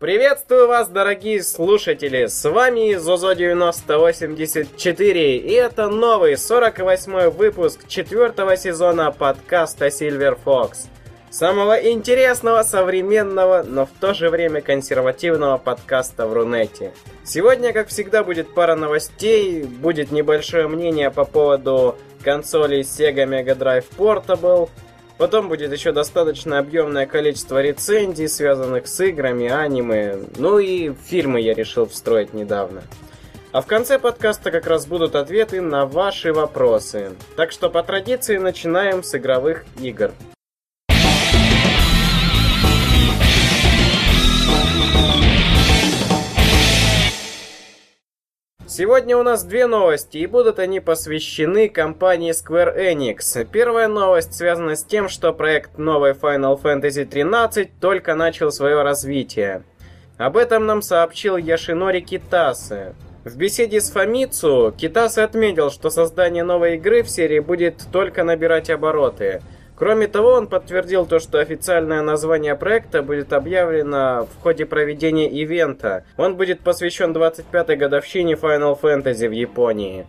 Приветствую вас, дорогие слушатели! С вами Зозо9084, и это новый 48 выпуск четвертого сезона подкаста Silver Fox. Самого интересного, современного, но в то же время консервативного подкаста в Рунете. Сегодня, как всегда, будет пара новостей, будет небольшое мнение по поводу консолей Sega Mega Drive Portable, Потом будет еще достаточно объемное количество рецензий, связанных с играми, аниме. Ну и фильмы я решил встроить недавно. А в конце подкаста как раз будут ответы на ваши вопросы. Так что по традиции начинаем с игровых игр. Сегодня у нас две новости, и будут они посвящены компании Square Enix. Первая новость связана с тем, что проект новой Final Fantasy 13 только начал свое развитие. Об этом нам сообщил Яшинори Китасы. В беседе с Фамицу Китасы отметил, что создание новой игры в серии будет только набирать обороты – Кроме того, он подтвердил то, что официальное название проекта будет объявлено в ходе проведения ивента. Он будет посвящен 25-й годовщине Final Fantasy в Японии.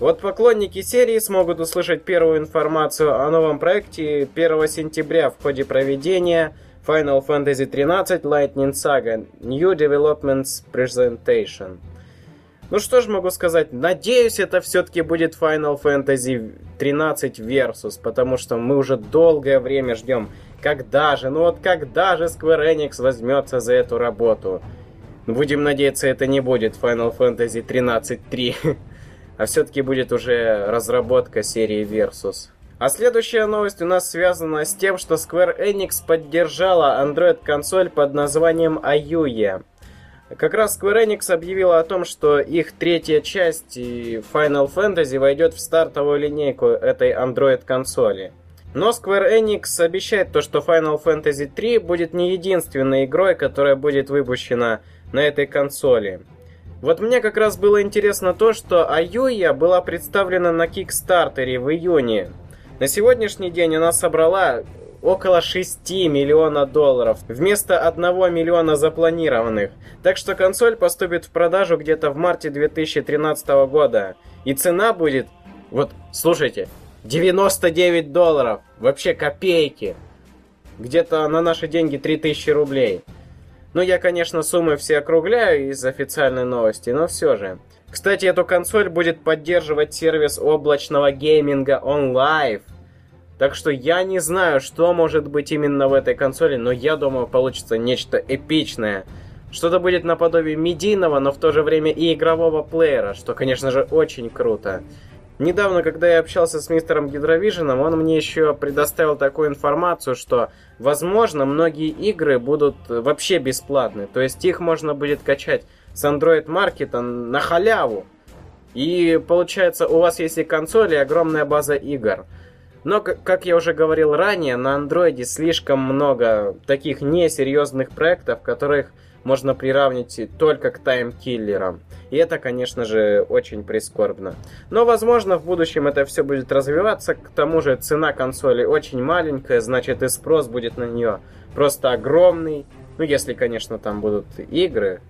Вот поклонники серии смогут услышать первую информацию о новом проекте 1 сентября в ходе проведения Final Fantasy 13 Lightning Saga New Developments Presentation. Ну что ж могу сказать, надеюсь, это все-таки будет Final Fantasy 13 Versus, потому что мы уже долгое время ждем. Когда же, ну вот когда же Square Enix возьмется за эту работу? Будем надеяться, это не будет Final Fantasy 13-3, а все-таки будет уже разработка серии Versus. А следующая новость у нас связана с тем, что Square Enix поддержала Android-консоль под названием Ayuya. Как раз Square Enix объявила о том, что их третья часть Final Fantasy войдет в стартовую линейку этой Android-консоли. Но Square Enix обещает то, что Final Fantasy 3 будет не единственной игрой, которая будет выпущена на этой консоли. Вот мне как раз было интересно то, что Аюя была представлена на Кикстартере в июне. На сегодняшний день она собрала около 6 миллиона долларов, вместо 1 миллиона запланированных. Так что консоль поступит в продажу где-то в марте 2013 года. И цена будет, вот, слушайте, 99 долларов. Вообще копейки. Где-то на наши деньги 3000 рублей. Ну, я, конечно, суммы все округляю из официальной новости, но все же. Кстати, эту консоль будет поддерживать сервис облачного гейминга OnLive. Так что я не знаю, что может быть именно в этой консоли, но я думаю, получится нечто эпичное. Что-то будет наподобие медийного, но в то же время и игрового плеера, что, конечно же, очень круто. Недавно, когда я общался с мистером Гидровиженом, он мне еще предоставил такую информацию, что, возможно, многие игры будут вообще бесплатны. То есть их можно будет качать с Android Market на халяву. И получается, у вас есть и консоль, и огромная база игр. Но, как я уже говорил ранее, на андроиде слишком много таких несерьезных проектов, которых можно приравнять только к таймкиллерам. И это, конечно же, очень прискорбно. Но, возможно, в будущем это все будет развиваться. К тому же цена консоли очень маленькая, значит и спрос будет на нее просто огромный. Ну, если, конечно, там будут игры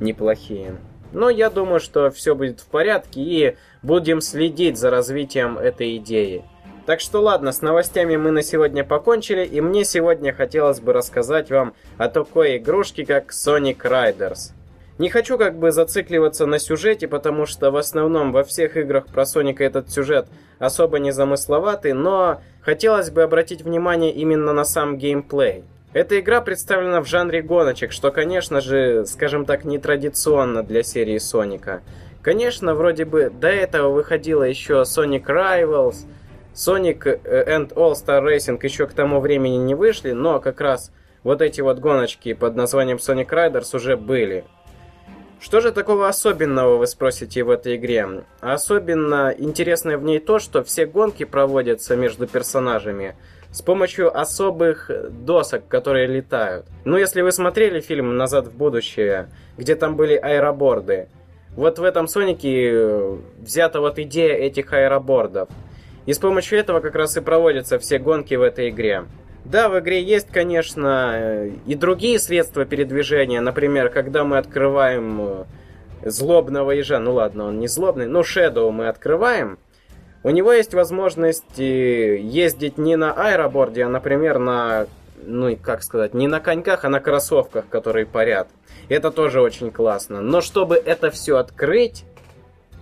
неплохие. Но я думаю, что все будет в порядке и будем следить за развитием этой идеи. Так что ладно, с новостями мы на сегодня покончили, и мне сегодня хотелось бы рассказать вам о такой игрушке, как Sonic Riders. Не хочу как бы зацикливаться на сюжете, потому что в основном во всех играх про Соника этот сюжет особо не замысловатый, но хотелось бы обратить внимание именно на сам геймплей. Эта игра представлена в жанре гоночек, что, конечно же, скажем так, нетрадиционно для серии Соника. Конечно, вроде бы до этого выходила еще Sonic Rivals, Sonic and All-Star Racing еще к тому времени не вышли, но как раз вот эти вот гоночки под названием Sonic Riders уже были. Что же такого особенного, вы спросите, в этой игре? Особенно интересное в ней то, что все гонки проводятся между персонажами с помощью особых досок, которые летают. Ну, если вы смотрели фильм «Назад в будущее», где там были аэроборды, вот в этом Сонике взята вот идея этих аэробордов – и с помощью этого как раз и проводятся все гонки в этой игре. Да, в игре есть, конечно, э, и другие средства передвижения. Например, когда мы открываем э, злобного ежа, ну ладно, он не злобный, но Shadow мы открываем, у него есть возможность э, ездить не на аэроборде, а, например, на, ну как сказать, не на коньках, а на кроссовках, которые парят. Это тоже очень классно. Но чтобы это все открыть,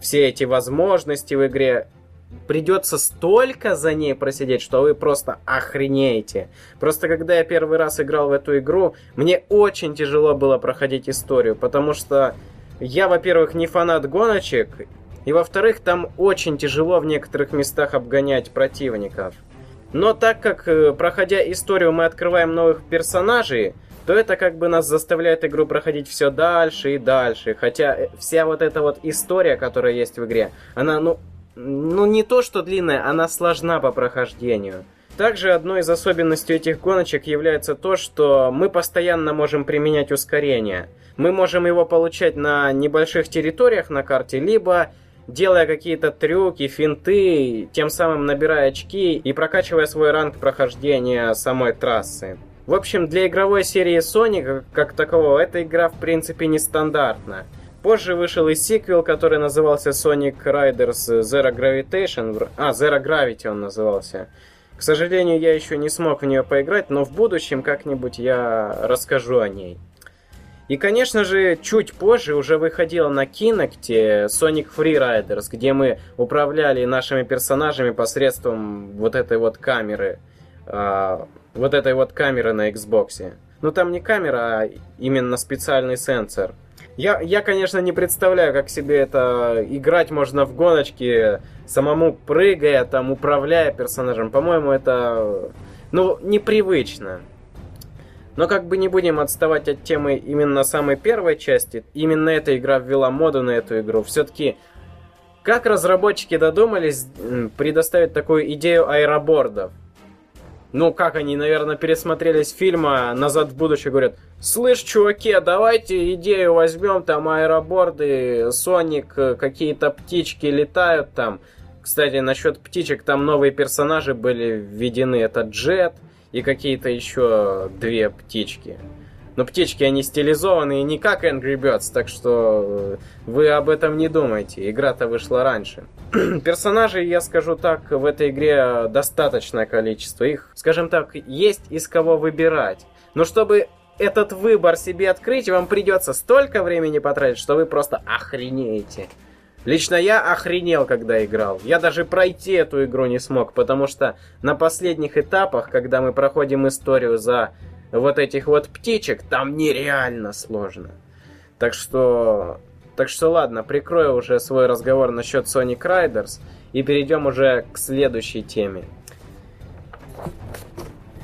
все эти возможности в игре, придется столько за ней просидеть, что вы просто охренеете. Просто когда я первый раз играл в эту игру, мне очень тяжело было проходить историю, потому что я, во-первых, не фанат гоночек, и во-вторых, там очень тяжело в некоторых местах обгонять противников. Но так как, э, проходя историю, мы открываем новых персонажей, то это как бы нас заставляет игру проходить все дальше и дальше. Хотя э, вся вот эта вот история, которая есть в игре, она, ну, ну не то что длинная, она сложна по прохождению. Также одной из особенностей этих гоночек является то, что мы постоянно можем применять ускорение. Мы можем его получать на небольших территориях на карте, либо делая какие-то трюки, финты, тем самым набирая очки и прокачивая свой ранг прохождения самой трассы. В общем, для игровой серии Sonic как такового эта игра в принципе нестандартна. Позже вышел и сиквел, который назывался Sonic Riders Zero Gravitation. А, Zero Gravity он назывался. К сожалению, я еще не смог в нее поиграть, но в будущем как-нибудь я расскажу о ней. И, конечно же, чуть позже уже выходила на Кинокте Sonic Free Riders, где мы управляли нашими персонажами посредством вот этой вот камеры. Э, вот этой вот камеры на Xbox. Ну там не камера, а именно специальный сенсор. Я, я, конечно, не представляю, как себе это играть можно в гоночке, самому прыгая, там, управляя персонажем. По-моему, это, ну, непривычно. Но как бы не будем отставать от темы именно самой первой части. Именно эта игра ввела моду на эту игру. Все-таки, как разработчики додумались предоставить такую идею аэробордов? Ну, как они, наверное, пересмотрели с фильма «Назад в будущее», говорят, «Слышь, чуваки, давайте идею возьмем, там аэроборды, Соник, какие-то птички летают там». Кстати, насчет птичек, там новые персонажи были введены, это Джет и какие-то еще две птички. Но птички, они стилизованные не как Angry Birds, так что э, вы об этом не думайте. Игра-то вышла раньше. Персонажей, я скажу так, в этой игре достаточное количество. Их, скажем так, есть из кого выбирать. Но чтобы этот выбор себе открыть, вам придется столько времени потратить, что вы просто охренеете. Лично я охренел, когда играл. Я даже пройти эту игру не смог, потому что на последних этапах, когда мы проходим историю за вот этих вот птичек, там нереально сложно. Так что... Так что ладно, прикрою уже свой разговор насчет Sonic Riders и перейдем уже к следующей теме.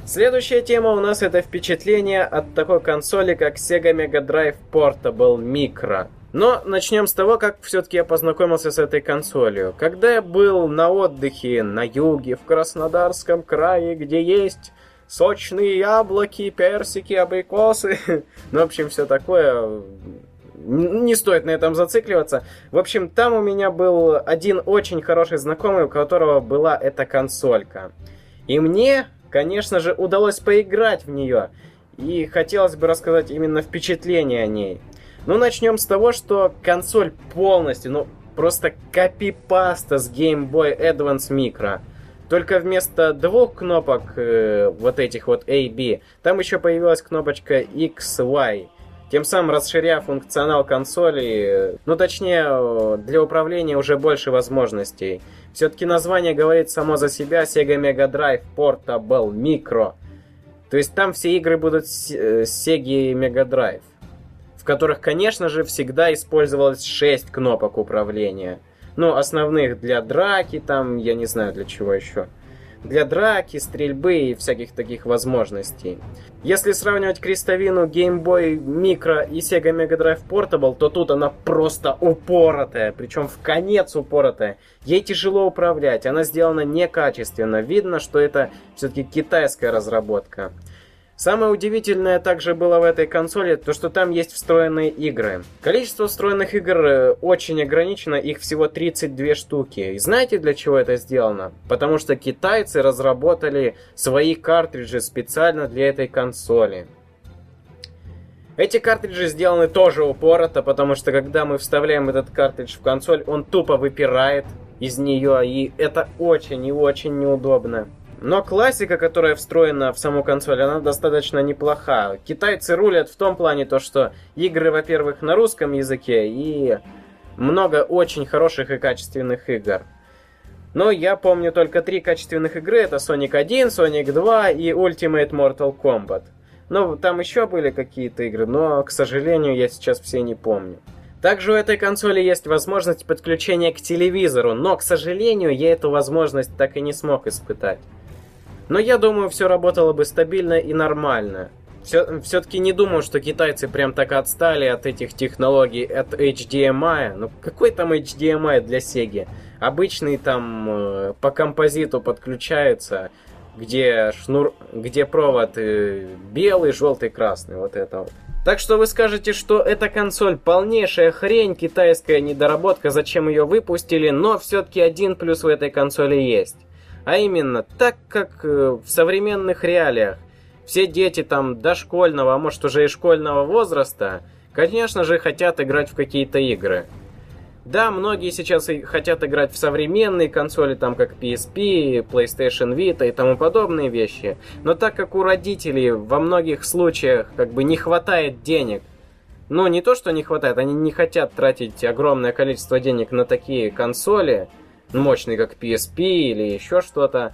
Следующая тема у нас это впечатление от такой консоли, как Sega Mega Drive Portable Micro. Но начнем с того, как все-таки я познакомился с этой консолью. Когда я был на отдыхе на юге, в Краснодарском крае, где есть сочные яблоки, персики, абрикосы. ну, в общем, все такое. Не стоит на этом зацикливаться. В общем, там у меня был один очень хороший знакомый, у которого была эта консолька. И мне, конечно же, удалось поиграть в нее. И хотелось бы рассказать именно впечатление о ней. Ну, начнем с того, что консоль полностью, ну, просто копипаста с Game Boy Advance Micro. Только вместо двух кнопок, э, вот этих вот A, B, там еще появилась кнопочка X, Y. Тем самым расширяя функционал консоли, ну точнее, для управления уже больше возможностей. Все-таки название говорит само за себя Sega Mega Drive Portable Micro. То есть там все игры будут с э, Sega Mega Drive, в которых, конечно же, всегда использовалось 6 кнопок управления ну, основных для драки, там, я не знаю для чего еще. Для драки, стрельбы и всяких таких возможностей. Если сравнивать крестовину Game Boy Micro и Sega Mega Drive Portable, то тут она просто упоротая, причем в конец упоротая. Ей тяжело управлять, она сделана некачественно. Видно, что это все-таки китайская разработка. Самое удивительное также было в этой консоли, то что там есть встроенные игры. Количество встроенных игр э, очень ограничено, их всего 32 штуки. И знаете для чего это сделано? Потому что китайцы разработали свои картриджи специально для этой консоли. Эти картриджи сделаны тоже упорото, потому что когда мы вставляем этот картридж в консоль, он тупо выпирает из нее, и это очень и очень неудобно. Но классика, которая встроена в саму консоль, она достаточно неплоха. Китайцы рулят в том плане, то, что игры, во-первых, на русском языке и много очень хороших и качественных игр. Но я помню только три качественных игры. Это Sonic 1, Sonic 2 и Ultimate Mortal Kombat. Ну, там еще были какие-то игры, но, к сожалению, я сейчас все не помню. Также у этой консоли есть возможность подключения к телевизору, но, к сожалению, я эту возможность так и не смог испытать. Но я думаю, все работало бы стабильно и нормально. Все, все-таки не думаю, что китайцы прям так отстали от этих технологий, от HDMI. Ну какой там HDMI для Sega? Обычный там э, по композиту подключается, где шнур, где провод э, белый, желтый, красный, вот это вот. Так что вы скажете, что эта консоль полнейшая хрень, китайская недоработка, зачем ее выпустили, но все-таки один плюс в этой консоли есть. А именно, так как э, в современных реалиях все дети там дошкольного, а может уже и школьного возраста, конечно же, хотят играть в какие-то игры. Да, многие сейчас и хотят играть в современные консоли, там как PSP, PlayStation Vita и тому подобные вещи. Но так как у родителей во многих случаях как бы не хватает денег, ну не то, что не хватает, они не хотят тратить огромное количество денег на такие консоли, мощный, как PSP или еще что-то,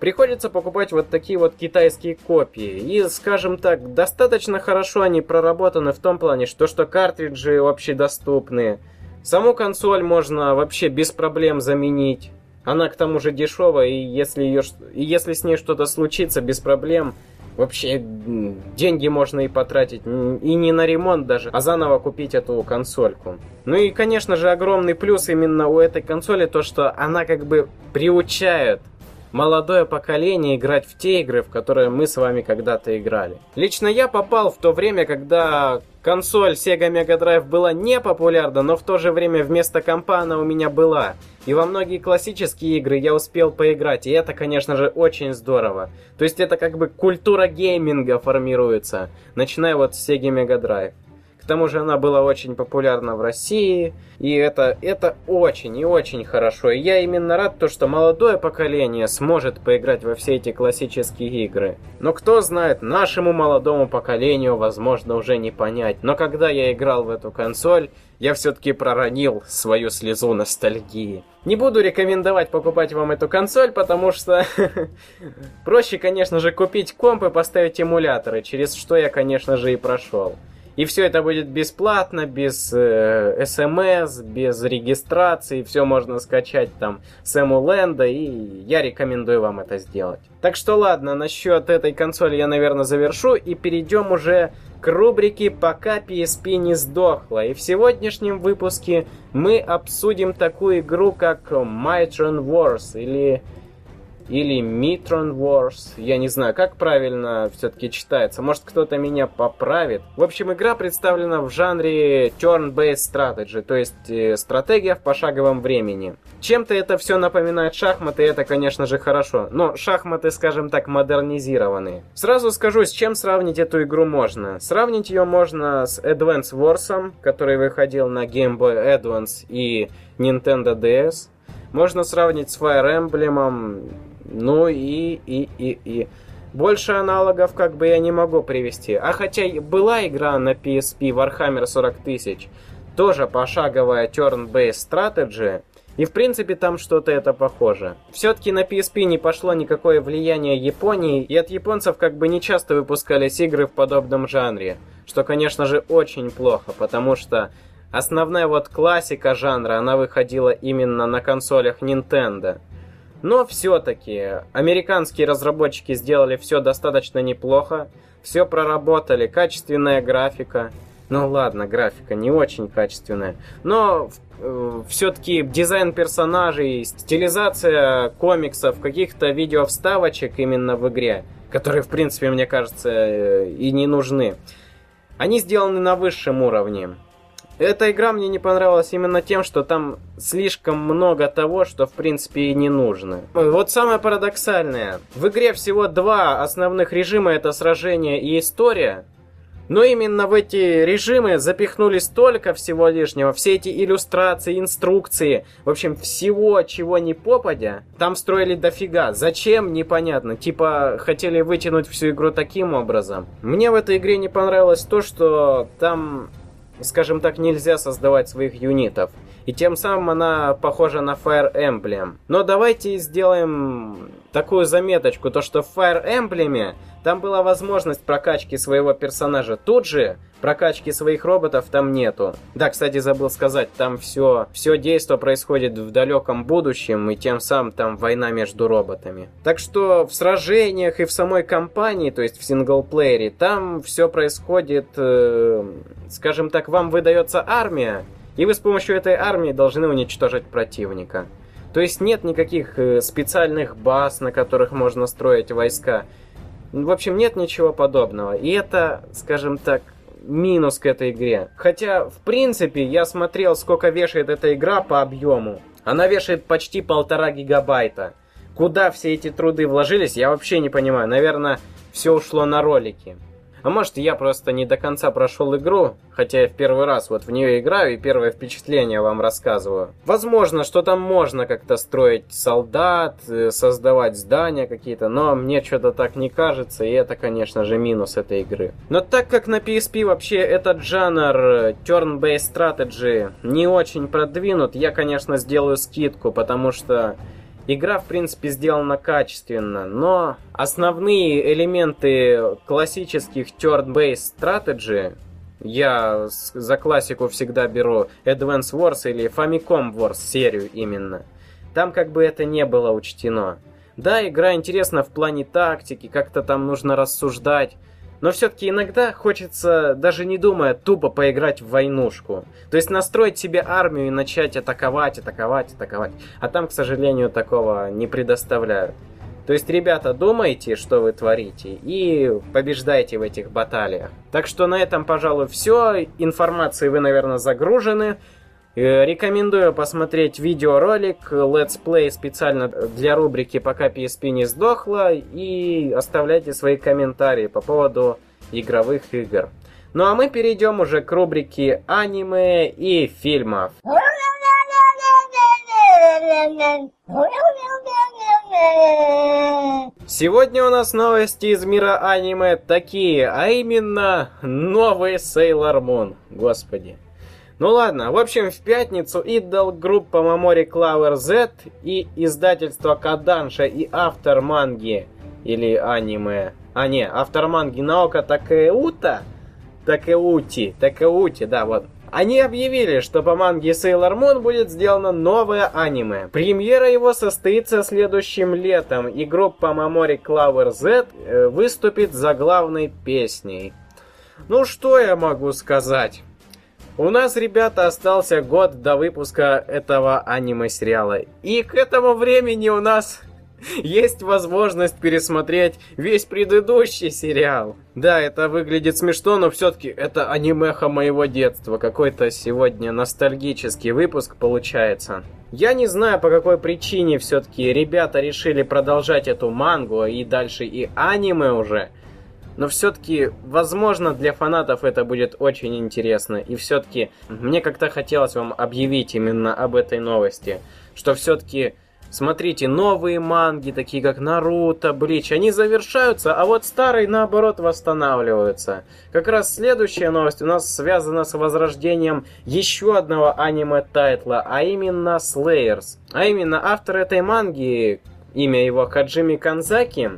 приходится покупать вот такие вот китайские копии. И, скажем так, достаточно хорошо они проработаны в том плане, что, что картриджи общедоступны. Саму консоль можно вообще без проблем заменить. Она к тому же дешевая, и если, ее, и если с ней что-то случится, без проблем Вообще, деньги можно и потратить, и не на ремонт даже, а заново купить эту консольку. Ну и, конечно же, огромный плюс именно у этой консоли то, что она как бы приучает молодое поколение играть в те игры, в которые мы с вами когда-то играли. Лично я попал в то время, когда консоль Sega Mega Drive была не популярна, но в то же время вместо компа она у меня была. И во многие классические игры я успел поиграть, и это, конечно же, очень здорово. То есть это как бы культура гейминга формируется, начиная вот с Sega Mega Drive. К тому же она была очень популярна в России, и это, это очень и очень хорошо. И я именно рад, то, что молодое поколение сможет поиграть во все эти классические игры. Но кто знает, нашему молодому поколению, возможно, уже не понять. Но когда я играл в эту консоль, я все-таки проронил свою слезу ностальгии. Не буду рекомендовать покупать вам эту консоль, потому что проще, конечно же, купить комп и поставить эмуляторы, через что я, конечно же, и прошел. И все это будет бесплатно, без э, смс, без регистрации, все можно скачать там с Эмуленда, и я рекомендую вам это сделать. Так что ладно, насчет этой консоли я, наверное, завершу, и перейдем уже к рубрике «Пока PSP не сдохла». И в сегодняшнем выпуске мы обсудим такую игру, как Mitron Wars, или или Mitron Wars. Я не знаю, как правильно все-таки читается. Может, кто-то меня поправит. В общем, игра представлена в жанре turn-based strategy, то есть э, стратегия в пошаговом времени. Чем-то это все напоминает шахматы, и это, конечно же, хорошо. Но шахматы, скажем так, модернизированные. Сразу скажу, с чем сравнить эту игру можно. Сравнить ее можно с Advance Wars, который выходил на Game Boy Advance и Nintendo DS. Можно сравнить с Fire Emblem, ну и, и, и, и. Больше аналогов как бы я не могу привести. А хотя была игра на PSP Warhammer 40 тысяч, тоже пошаговая turn-based strategy, и в принципе там что-то это похоже. Все-таки на PSP не пошло никакое влияние Японии, и от японцев как бы не часто выпускались игры в подобном жанре. Что, конечно же, очень плохо, потому что основная вот классика жанра, она выходила именно на консолях Nintendo. Но все-таки американские разработчики сделали все достаточно неплохо, все проработали, качественная графика. Ну ладно, графика не очень качественная, но э, все-таки дизайн персонажей, стилизация комиксов, каких-то видео вставочек именно в игре. которые, в принципе, мне кажется, э, и не нужны. Они сделаны на высшем уровне. Эта игра мне не понравилась именно тем, что там слишком много того, что в принципе и не нужно. Вот самое парадоксальное. В игре всего два основных режима, это сражение и история. Но именно в эти режимы запихнули столько всего лишнего, все эти иллюстрации, инструкции, в общем, всего, чего не попадя, там строили дофига. Зачем, непонятно. Типа, хотели вытянуть всю игру таким образом. Мне в этой игре не понравилось то, что там скажем так, нельзя создавать своих юнитов. И тем самым она похожа на Fire Emblem. Но давайте сделаем такую заметочку, то что в Fire Emblem там была возможность прокачки своего персонажа. Тут же прокачки своих роботов там нету. Да, кстати, забыл сказать, там все, все действо происходит в далеком будущем, и тем самым там война между роботами. Так что в сражениях и в самой кампании, то есть в синглплеере, там все происходит, э, скажем так, вам выдается армия, и вы с помощью этой армии должны уничтожить противника. То есть нет никаких э, специальных баз, на которых можно строить войска. В общем, нет ничего подобного. И это, скажем так, минус к этой игре. Хотя, в принципе, я смотрел, сколько вешает эта игра по объему. Она вешает почти полтора гигабайта. Куда все эти труды вложились, я вообще не понимаю. Наверное, все ушло на ролики. А может я просто не до конца прошел игру, хотя я в первый раз вот в нее играю и первое впечатление вам рассказываю. Возможно, что там можно как-то строить солдат, э, создавать здания какие-то, но мне что-то так не кажется, и это, конечно же, минус этой игры. Но так как на PSP вообще этот жанр э, turn-based strategy не очень продвинут, я, конечно, сделаю скидку, потому что Игра, в принципе, сделана качественно, но основные элементы классических turn-based strategy я за классику всегда беру Advance Wars или Famicom Wars серию именно. Там как бы это не было учтено. Да, игра интересна в плане тактики, как-то там нужно рассуждать, но все-таки иногда хочется, даже не думая, тупо поиграть в войнушку. То есть настроить себе армию и начать атаковать, атаковать, атаковать. А там, к сожалению, такого не предоставляют. То есть, ребята, думайте, что вы творите, и побеждайте в этих баталиях. Так что на этом, пожалуй, все. Информации вы, наверное, загружены. Э, рекомендую посмотреть видеоролик Let's Play специально для рубрики «Пока PSP не сдохла» и оставляйте свои комментарии по поводу игровых игр. Ну а мы перейдем уже к рубрике аниме и фильмов. Сегодня у нас новости из мира аниме такие, а именно новый Sailor Moon. Господи. Ну ладно, в общем, в пятницу Идол группа Мамори Клауэр Z и издательство Каданша и автор манги или аниме. А не, автор манги Наока Такеута, Такеути, Такеути, да, вот. Они объявили, что по манге Sailor Moon будет сделано новое аниме. Премьера его состоится следующим летом, и группа Мамори Клауэр Z э, выступит за главной песней. Ну что я могу сказать? У нас, ребята, остался год до выпуска этого аниме-сериала. И к этому времени у нас есть возможность пересмотреть весь предыдущий сериал. Да, это выглядит смешно, но все-таки это анимеха моего детства. Какой-то сегодня ностальгический выпуск получается. Я не знаю, по какой причине все-таки ребята решили продолжать эту мангу и дальше и аниме уже. Но все-таки, возможно, для фанатов это будет очень интересно. И все-таки мне как-то хотелось вам объявить именно об этой новости. Что все-таки, смотрите, новые манги, такие как Наруто, Блич, они завершаются, а вот старые, наоборот, восстанавливаются. Как раз следующая новость у нас связана с возрождением еще одного аниме-тайтла, а именно Slayers. А именно, автор этой манги, имя его Хаджими Канзаки,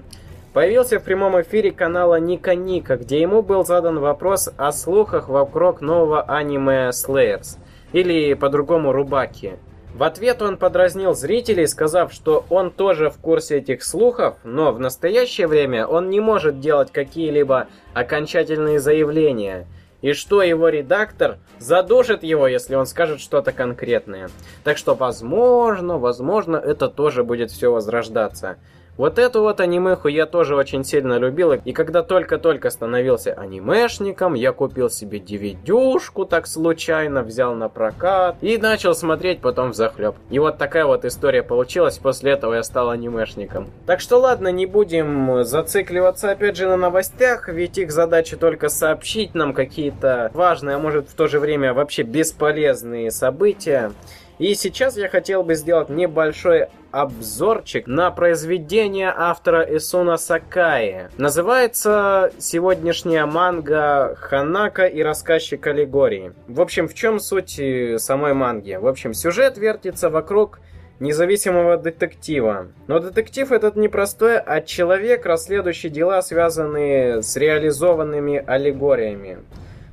появился в прямом эфире канала Нико Нико, где ему был задан вопрос о слухах вокруг нового аниме Slayers, или по-другому Рубаки. В ответ он подразнил зрителей, сказав, что он тоже в курсе этих слухов, но в настоящее время он не может делать какие-либо окончательные заявления, и что его редактор задушит его, если он скажет что-то конкретное. Так что, возможно, возможно, это тоже будет все возрождаться. Вот эту вот анимеху я тоже очень сильно любил, и когда только-только становился анимешником, я купил себе DVD-шку так случайно, взял на прокат и начал смотреть потом в захлеб. И вот такая вот история получилась, после этого я стал анимешником. Так что ладно, не будем зацикливаться опять же на новостях, ведь их задача только сообщить нам какие-то важные, а может в то же время вообще бесполезные события. И сейчас я хотел бы сделать небольшой обзорчик на произведение автора Исуна Сакаи. Называется сегодняшняя манга «Ханака и рассказчик аллегории». В общем, в чем суть э, самой манги? В общем, сюжет вертится вокруг независимого детектива. Но детектив этот не простой, а человек, расследующий дела, связанные с реализованными аллегориями.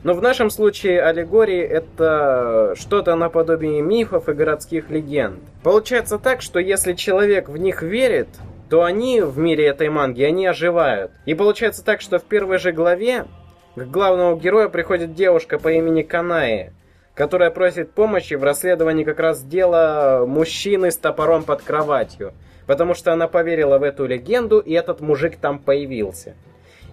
Но в нашем случае аллегории это что-то наподобие мифов и городских легенд. Получается так, что если человек в них верит, то они в мире этой манги, они оживают. И получается так, что в первой же главе к главному герою приходит девушка по имени Канаи, которая просит помощи в расследовании как раз дела мужчины с топором под кроватью. Потому что она поверила в эту легенду, и этот мужик там появился.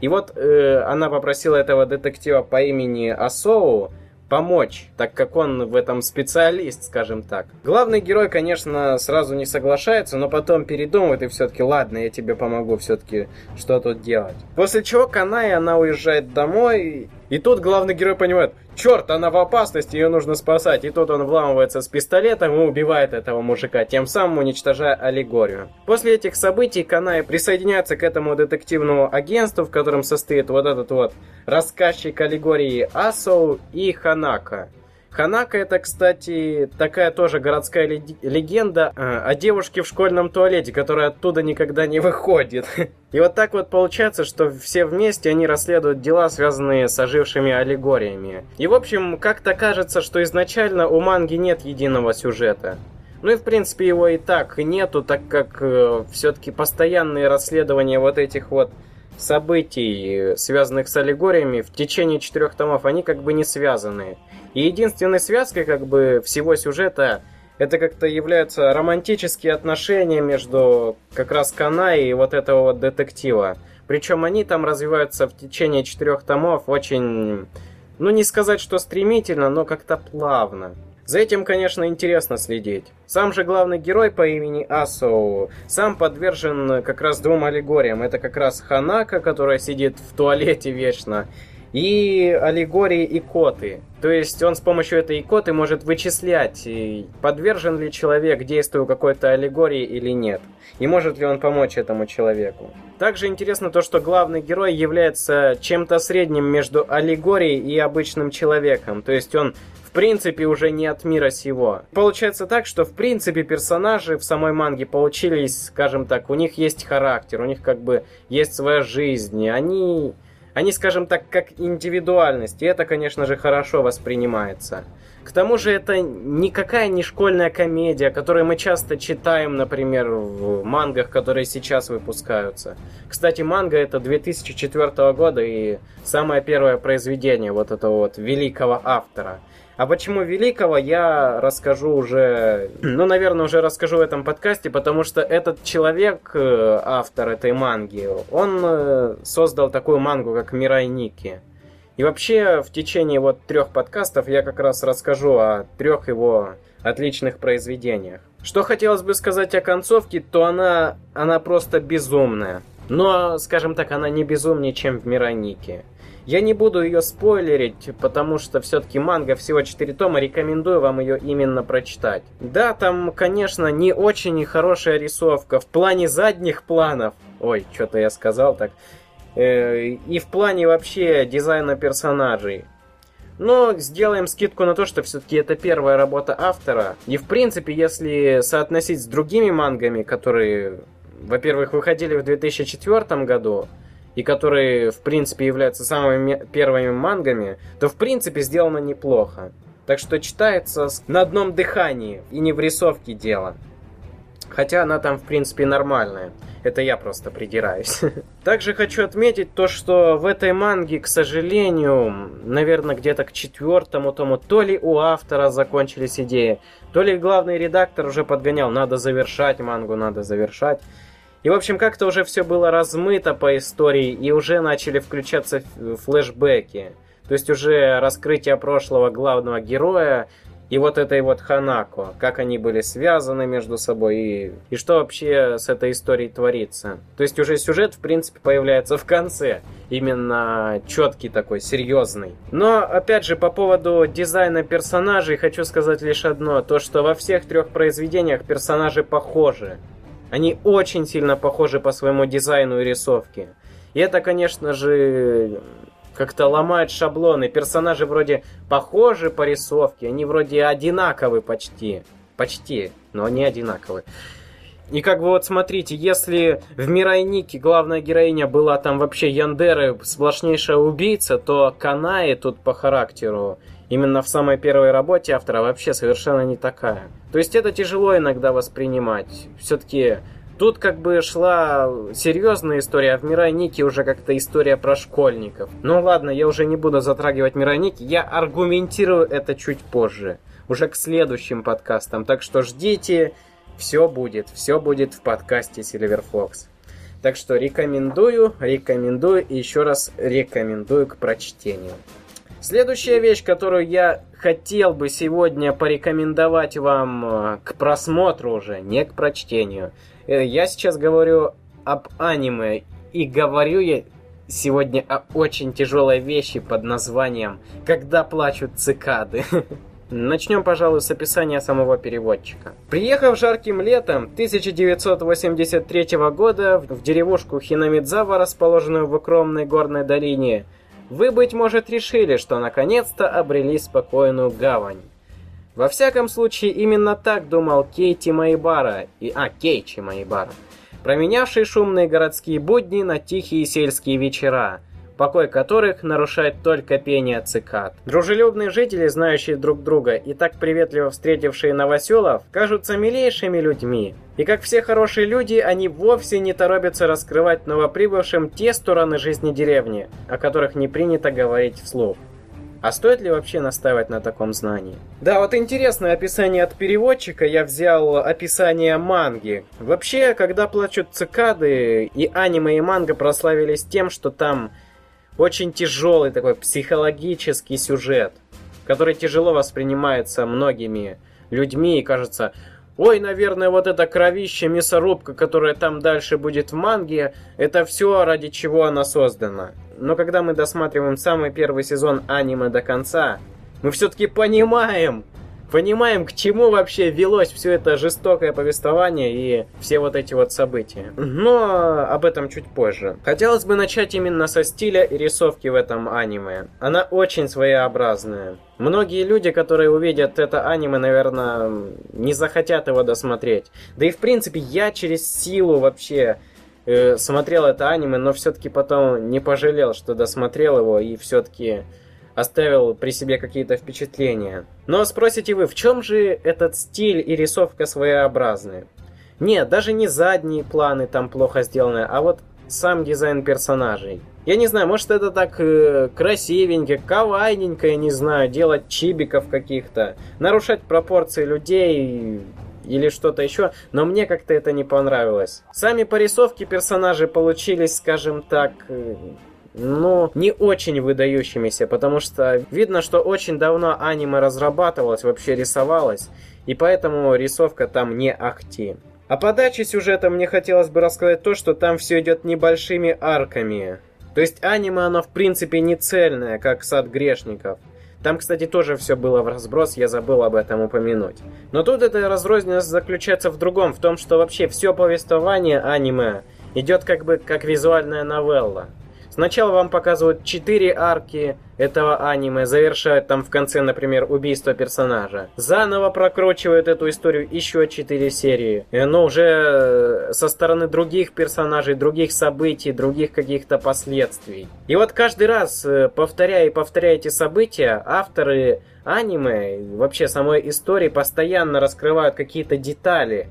И вот э, она попросила этого детектива по имени Асоу помочь, так как он в этом специалист, скажем так. Главный герой, конечно, сразу не соглашается, но потом передумывает и все-таки, ладно, я тебе помогу все-таки, что тут делать. После чего Канай, она уезжает домой, и тут главный герой понимает, черт, она в опасности, ее нужно спасать. И тут он вламывается с пистолетом и убивает этого мужика, тем самым уничтожая аллегорию. После этих событий Канай присоединяется к этому детективному агентству, в котором состоит вот этот вот рассказчик аллегории Асоу и Ханака. Ханака это, кстати, такая тоже городская легенда э, о девушке в школьном туалете, которая оттуда никогда не выходит. И вот так вот получается, что все вместе они расследуют дела, связанные с ожившими аллегориями. И в общем, как-то кажется, что изначально у манги нет единого сюжета. Ну и в принципе его и так нету, так как э, все-таки постоянные расследования вот этих вот событий, связанных с аллегориями, в течение четырех томов, они как бы не связаны. И единственной связкой как бы всего сюжета это как-то являются романтические отношения между как раз Канай и вот этого вот детектива. Причем они там развиваются в течение четырех томов очень, ну не сказать, что стремительно, но как-то плавно. За этим, конечно, интересно следить. Сам же главный герой по имени Асоу сам подвержен как раз двум аллегориям. Это как раз Ханака, которая сидит в туалете вечно, и аллегории икоты. То есть он с помощью этой икоты может вычислять, подвержен ли человек действию какой-то аллегории или нет. И может ли он помочь этому человеку. Также интересно то, что главный герой является чем-то средним между аллегорией и обычным человеком. То есть он в принципе уже не от мира сего. Получается так, что в принципе персонажи в самой манге получились, скажем так, у них есть характер, у них как бы есть своя жизнь, они они, скажем так, как индивидуальность, и это, конечно же, хорошо воспринимается. К тому же это никакая не школьная комедия, которую мы часто читаем, например, в мангах, которые сейчас выпускаются. Кстати, манга это 2004 года и самое первое произведение вот этого вот великого автора – а почему великого, я расскажу уже, ну, наверное, уже расскажу в этом подкасте, потому что этот человек, э, автор этой манги, он э, создал такую мангу, как Мирай Ники. И вообще, в течение вот трех подкастов я как раз расскажу о трех его отличных произведениях. Что хотелось бы сказать о концовке, то она, она просто безумная. Но, скажем так, она не безумнее, чем в Миронике. Я не буду ее спойлерить, потому что все-таки манга всего 4 тома, рекомендую вам ее именно прочитать. Да, там, конечно, не очень хорошая рисовка в плане задних планов. Ой, что-то я сказал так. Э, и в плане вообще дизайна персонажей. Но сделаем скидку на то, что все-таки это первая работа автора. И в принципе, если соотносить с другими мангами, которые, во-первых, выходили в 2004 году, и которые, в принципе, являются самыми первыми мангами, то, в принципе, сделано неплохо. Так что читается на одном дыхании, и не в рисовке дело. Хотя она там, в принципе, нормальная. Это я просто придираюсь. Также хочу отметить то, что в этой манге, к сожалению, наверное, где-то к четвертому тому, то ли у автора закончились идеи, то ли главный редактор уже подгонял, надо завершать мангу, надо завершать. И, в общем, как-то уже все было размыто по истории, и уже начали включаться флешбеки. То есть уже раскрытие прошлого главного героя, и вот этой вот Ханако, как они были связаны между собой и, и что вообще с этой историей творится. То есть уже сюжет, в принципе, появляется в конце, именно четкий такой, серьезный. Но, опять же, по поводу дизайна персонажей хочу сказать лишь одно, то что во всех трех произведениях персонажи похожи. Они очень сильно похожи по своему дизайну и рисовке. И это, конечно же, как-то ломает шаблоны. Персонажи вроде похожи по рисовке, они вроде одинаковы почти. Почти, но не одинаковы. И как бы вот смотрите, если в Мирайнике главная героиня была там вообще Яндеры, сплошнейшая убийца, то Канаи тут по характеру именно в самой первой работе автора вообще совершенно не такая. То есть это тяжело иногда воспринимать. Все-таки Тут как бы шла серьезная история, а в Мироники уже как-то история про школьников. Ну ладно, я уже не буду затрагивать Мироники, я аргументирую это чуть позже. Уже к следующим подкастам. Так что ждите, все будет, все будет в подкасте Silver Fox. Так что рекомендую, рекомендую и еще раз рекомендую к прочтению. Следующая вещь, которую я хотел бы сегодня порекомендовать вам э, к просмотру уже, не к прочтению – Э, я сейчас говорю об аниме, и говорю я сегодня о очень тяжелой вещи под названием «Когда плачут цикады». Начнем, пожалуй, с описания самого переводчика. Приехав жарким летом 1983 года в деревушку Хинамидзава, расположенную в укромной горной долине, вы, быть может, решили, что наконец-то обрели спокойную гавань. Во всяком случае, именно так думал Кейти Майбара, и, а, Кейчи Майбара, променявший шумные городские будни на тихие сельские вечера, покой которых нарушает только пение цикад. Дружелюбные жители, знающие друг друга и так приветливо встретившие новоселов, кажутся милейшими людьми. И как все хорошие люди, они вовсе не торопятся раскрывать новоприбывшим те стороны жизни деревни, о которых не принято говорить вслух. А стоит ли вообще настаивать на таком знании? Да, вот интересное описание от переводчика. Я взял описание манги. Вообще, когда плачут цикады, и аниме, и манга прославились тем, что там очень тяжелый такой психологический сюжет, который тяжело воспринимается многими людьми и кажется, Ой, наверное, вот эта кровища, мясорубка, которая там дальше будет в манге, это все, ради чего она создана. Но когда мы досматриваем самый первый сезон аниме до конца, мы все-таки понимаем, понимаем, к чему вообще велось все это жестокое повествование и все вот эти вот события. Но об этом чуть позже. Хотелось бы начать именно со стиля и рисовки в этом аниме. Она очень своеобразная. Многие люди, которые увидят это аниме, наверное, не захотят его досмотреть. Да и в принципе я через силу вообще э, смотрел это аниме, но все-таки потом не пожалел, что досмотрел его и все-таки оставил при себе какие-то впечатления. Но спросите вы, в чем же этот стиль и рисовка своеобразные? Нет, даже не задние планы там плохо сделаны, а вот сам дизайн персонажей. Я не знаю, может это так э, красивенько, кавайненько, я не знаю, делать чибиков каких-то, нарушать пропорции людей или что-то еще, но мне как-то это не понравилось. Сами порисовки персонажей получились, скажем так, ну, не очень выдающимися, потому что видно, что очень давно аниме разрабатывалось, вообще рисовалось, и поэтому рисовка там не ахти. О подаче сюжета мне хотелось бы рассказать то, что там все идет небольшими арками. То есть аниме, оно в принципе не цельное, как «Сад грешников». Там, кстати, тоже все было в разброс, я забыл об этом упомянуть. Но тут эта разрозненность заключается в другом, в том, что вообще все повествование аниме идет как бы как визуальная новелла. Сначала вам показывают четыре арки этого аниме, завершают там в конце, например, убийство персонажа. Заново прокручивают эту историю еще четыре серии, но уже э, со стороны других персонажей, других событий, других каких-то последствий. И вот каждый раз, э, повторяя и повторяя эти события, авторы аниме, вообще самой истории постоянно раскрывают какие-то детали,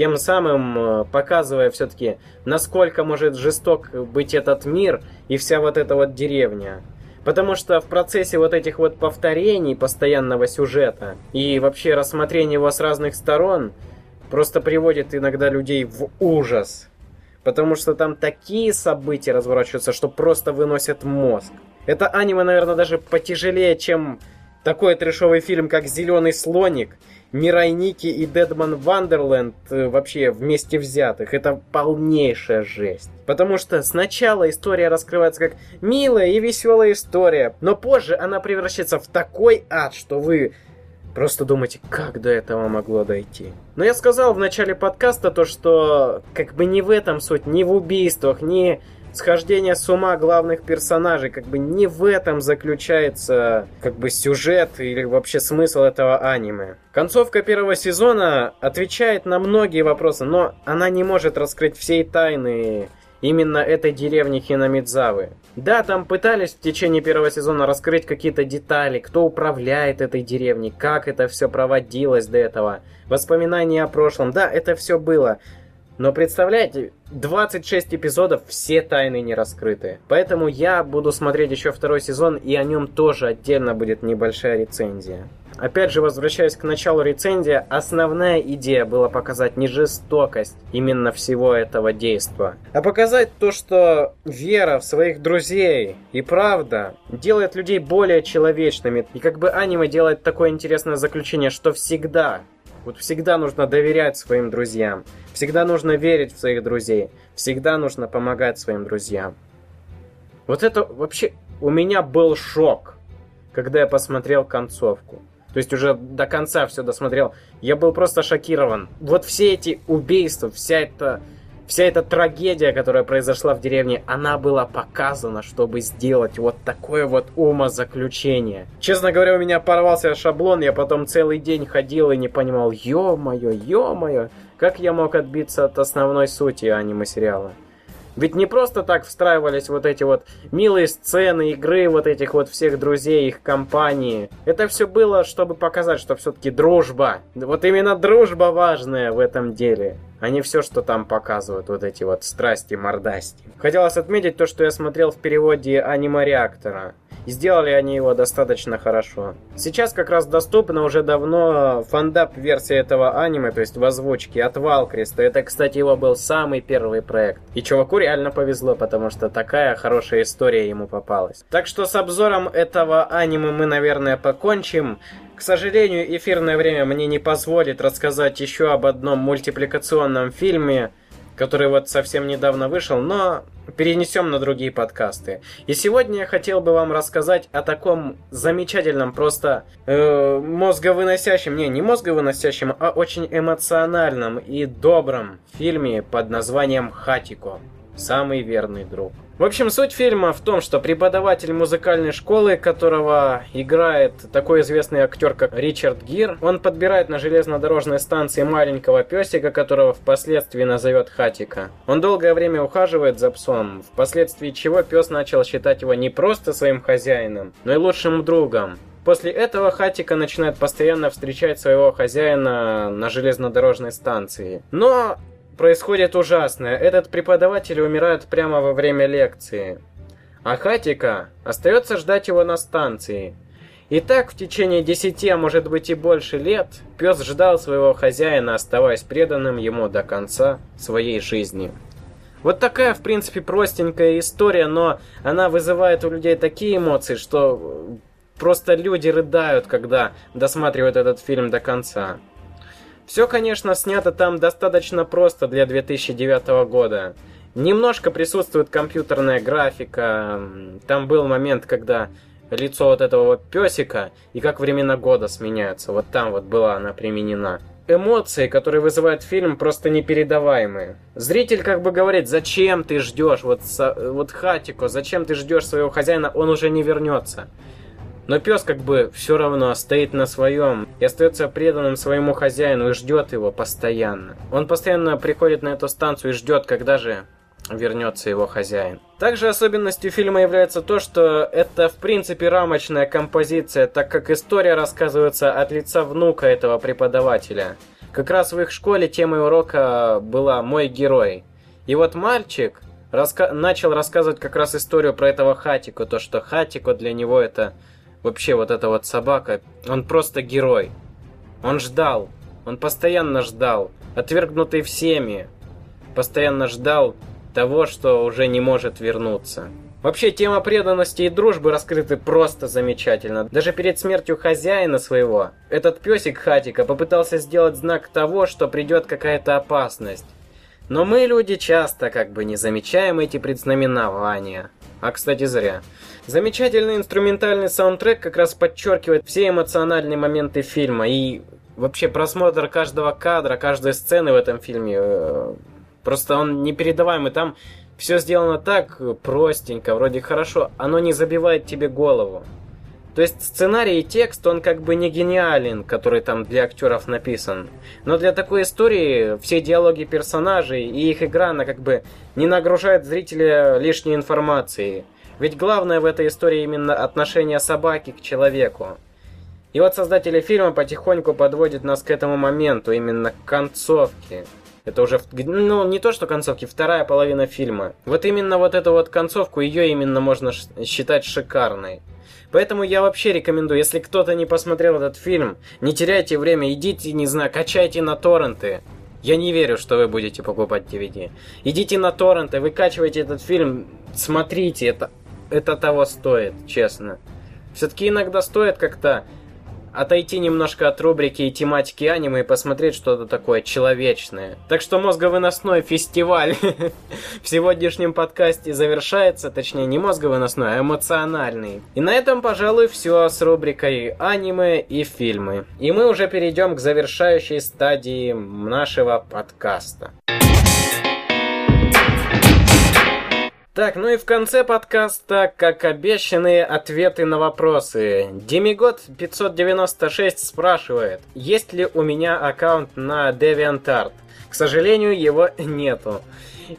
тем самым э, показывая все-таки, насколько может жесток быть этот мир и вся вот эта вот деревня. Потому что в процессе вот этих вот повторений постоянного сюжета и вообще рассмотрения его с разных сторон просто приводит иногда людей в ужас. потому что там такие события разворачиваются, что просто выносят мозг. Это аниме, наверное, даже потяжелее, чем такой трешовый фильм, как «Зеленый слоник», Мирай Ники и Дедман Вандерленд э, вообще вместе взятых. Это полнейшая жесть. Потому что сначала история раскрывается как милая и веселая история, но позже она превращается в такой ад, что вы Просто думаете, как до этого могло дойти. Но я сказал в начале подкаста то, что как бы не в этом суть, не в убийствах, не схождение с ума главных персонажей, как бы не в этом заключается как бы сюжет или вообще смысл этого аниме. Концовка первого сезона отвечает на многие вопросы, но она не может раскрыть всей тайны именно этой деревни Хинамидзавы. Да, там пытались в течение первого сезона раскрыть какие-то детали, кто управляет этой деревней, как это все проводилось до этого, воспоминания о прошлом, да, это все было. Но представляете, 26 эпизодов, все тайны не раскрыты. Поэтому я буду смотреть еще второй сезон, и о нем тоже отдельно будет небольшая рецензия. Опять же, возвращаясь к началу рецензии, основная идея была показать не жестокость именно всего этого действа, а показать то, что вера в своих друзей и правда делает людей более человечными. И как бы аниме делает такое интересное заключение, что всегда, вот всегда нужно доверять своим друзьям, всегда нужно верить в своих друзей, всегда нужно помогать своим друзьям. Вот это вообще у меня был шок, когда я посмотрел концовку. То есть уже до конца все досмотрел. Я был просто шокирован. Вот все эти убийства, вся эта, вся эта трагедия, которая произошла в деревне, она была показана, чтобы сделать вот такое вот умозаключение. Честно говоря, у меня порвался шаблон, я потом целый день ходил и не понимал, ё-моё, ё-моё, как я мог отбиться от основной сути аниме-сериала. Ведь не просто так встраивались вот эти вот милые сцены игры вот этих вот всех друзей, их компании. Это все было, чтобы показать, что все-таки дружба. Вот именно дружба важная в этом деле а не все, что там показывают, вот эти вот страсти, мордасти. Хотелось отметить то, что я смотрел в переводе анима-реактора. И сделали они его достаточно хорошо. Сейчас как раз доступна уже давно фандап-версия этого аниме, то есть в озвучке от Валкриста. Это, кстати, его был самый первый проект. И чуваку реально повезло, потому что такая хорошая история ему попалась. Так что с обзором этого аниме мы, наверное, покончим. К сожалению, эфирное время мне не позволит рассказать еще об одном мультипликационном фильме, который вот совсем недавно вышел, но перенесем на другие подкасты. И сегодня я хотел бы вам рассказать о таком замечательном, просто э, мозговыносящем, не, не мозговыносящем, а очень эмоциональном и добром фильме под названием «Хатико. Самый верный друг». В общем, суть фильма в том, что преподаватель музыкальной школы, которого играет такой известный актер, как Ричард Гир, он подбирает на железнодорожной станции маленького песика, которого впоследствии назовет Хатика. Он долгое время ухаживает за псом, впоследствии чего пес начал считать его не просто своим хозяином, но и лучшим другом. После этого Хатика начинает постоянно встречать своего хозяина на железнодорожной станции. Но происходит ужасное. Этот преподаватель умирает прямо во время лекции. А Хатика остается ждать его на станции. И так в течение десяти, а может быть и больше лет, пес ждал своего хозяина, оставаясь преданным ему до конца своей жизни. Вот такая, в принципе, простенькая история, но она вызывает у людей такие эмоции, что просто люди рыдают, когда досматривают этот фильм до конца. Все, конечно, снято там достаточно просто для 2009 года. Немножко присутствует компьютерная графика. Там был момент, когда лицо вот этого вот песика и как времена года сменяются. Вот там вот была она применена. Эмоции, которые вызывает фильм, просто непередаваемые. Зритель как бы говорит, зачем ты ждешь, вот, вот Хатико, зачем ты ждешь своего хозяина, он уже не вернется. Но пес как бы все равно стоит на своем и остается преданным своему хозяину и ждет его постоянно. Он постоянно приходит на эту станцию и ждет, когда же вернется его хозяин. Также особенностью фильма является то, что это в принципе рамочная композиция, так как история рассказывается от лица внука этого преподавателя. Как раз в их школе темой урока была «Мой герой». И вот мальчик раска начал рассказывать как раз историю про этого Хатико, то, что Хатико для него это Вообще вот эта вот собака, он просто герой. Он ждал, он постоянно ждал, отвергнутый всеми. Постоянно ждал того, что уже не может вернуться. Вообще, тема преданности и дружбы раскрыты просто замечательно. Даже перед смертью хозяина своего, этот песик Хатика попытался сделать знак того, что придет какая-то опасность. Но мы, люди, часто как бы не замечаем эти предзнаменования. А, кстати, зря. Замечательный инструментальный саундтрек как раз подчеркивает все эмоциональные моменты фильма. И вообще просмотр каждого кадра, каждой сцены в этом фильме, э, просто он непередаваемый. Там все сделано так простенько, вроде хорошо, оно не забивает тебе голову. То есть сценарий и текст, он как бы не гениален, который там для актеров написан. Но для такой истории все диалоги персонажей и их игра, она как бы не нагружает зрителя лишней информацией. Ведь главное в этой истории именно отношение собаки к человеку. И вот создатели фильма потихоньку подводят нас к этому моменту, именно к концовке. Это уже, ну, не то, что концовки, вторая половина фильма. Вот именно вот эту вот концовку, ее именно можно считать шикарной. Поэтому я вообще рекомендую, если кто-то не посмотрел этот фильм, не теряйте время, идите, не знаю, качайте на торренты. Я не верю, что вы будете покупать DVD. Идите на торренты, выкачивайте этот фильм, смотрите, это, это того стоит, честно. Все-таки иногда стоит как-то отойти немножко от рубрики и тематики аниме и посмотреть что-то такое человечное. Так что мозговыносной фестиваль в сегодняшнем подкасте завершается, точнее не мозговыносной, а эмоциональный. И на этом, пожалуй, все с рубрикой аниме и фильмы. И мы уже перейдем к завершающей стадии нашего подкаста. Так, ну и в конце подкаста, как обещанные ответы на вопросы. Демигод 596 спрашивает, есть ли у меня аккаунт на DeviantArt. К сожалению, его нету.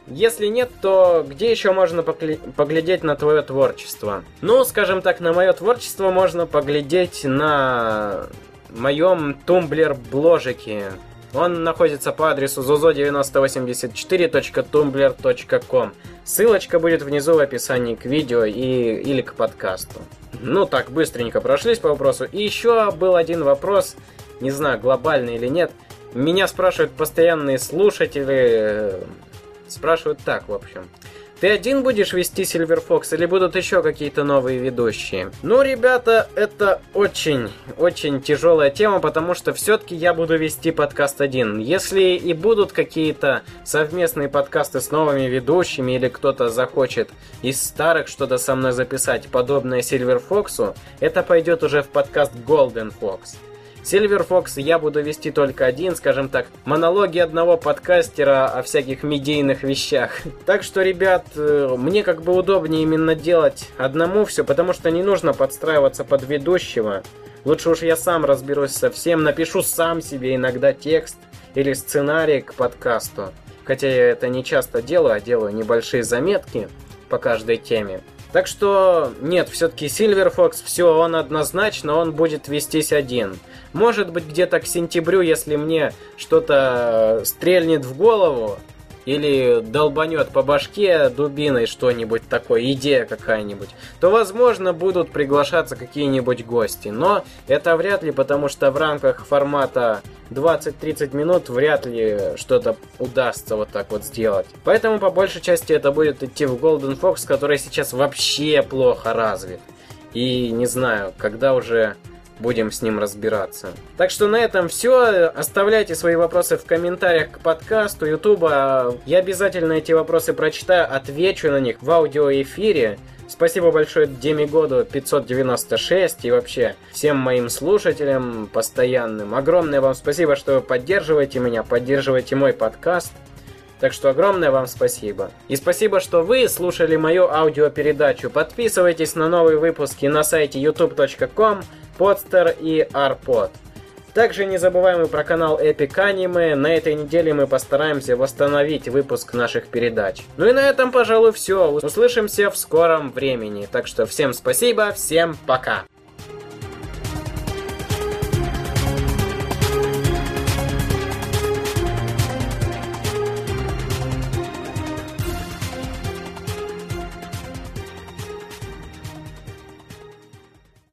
Если нет, то где еще можно поглядеть на твое творчество? Ну, скажем так, на мое творчество можно поглядеть на моем тумблер-бложике. Он находится по адресу zozo9084.tumblr.com. Ссылочка будет внизу в описании к видео и, или к подкасту. Ну так, быстренько прошлись по вопросу. И еще был один вопрос, не знаю, глобальный или нет. Меня спрашивают постоянные слушатели, э, спрашивают так, в общем. Ты один будешь вести Silver Fox или будут еще какие-то новые ведущие? Ну, ребята, это очень, очень тяжелая тема, потому что все-таки я буду вести подкаст один. Если и будут какие-то совместные подкасты с новыми ведущими или кто-то захочет из старых что-то со мной записать, подобное Silver Fox, это пойдет уже в подкаст Golden Fox. Silver Fox я буду вести только один, скажем так, монологи одного подкастера о всяких медийных вещах. Так что, ребят, э, мне как бы удобнее именно делать одному все, потому что не нужно подстраиваться под ведущего. Лучше уж я сам разберусь со всем, напишу сам себе иногда текст или сценарий к подкасту. Хотя я это не часто делаю, а делаю небольшие заметки по каждой теме. Так что, нет, все-таки Silver Fox, все, он однозначно, он будет вестись один. Может быть, где-то к сентябрю, если мне что-то стрельнет в голову, или долбанет по башке дубиной что-нибудь такое, идея какая-нибудь, то, возможно, будут приглашаться какие-нибудь гости. Но это вряд ли, потому что в рамках формата 20-30 минут вряд ли что-то удастся вот так вот сделать. Поэтому, по большей части, это будет идти в Golden Fox, который сейчас вообще плохо развит. И не знаю, когда уже будем с ним разбираться. Так что на этом все. Оставляйте свои вопросы в комментариях к подкасту Ютуба. Я обязательно эти вопросы прочитаю, отвечу на них в аудиоэфире. Спасибо большое Демигоду 596 и вообще всем моим слушателям постоянным. Огромное вам спасибо, что вы поддерживаете меня, поддерживаете мой подкаст. Так что огромное вам спасибо. И спасибо, что вы слушали мою аудиопередачу. Подписывайтесь на новые выпуски на сайте youtube.com Podster и Arpod. Также не забываем и про канал Epic Anime. На этой неделе мы постараемся восстановить выпуск наших передач. Ну и на этом, пожалуй, все. Услышимся в скором времени. Так что всем спасибо, всем пока.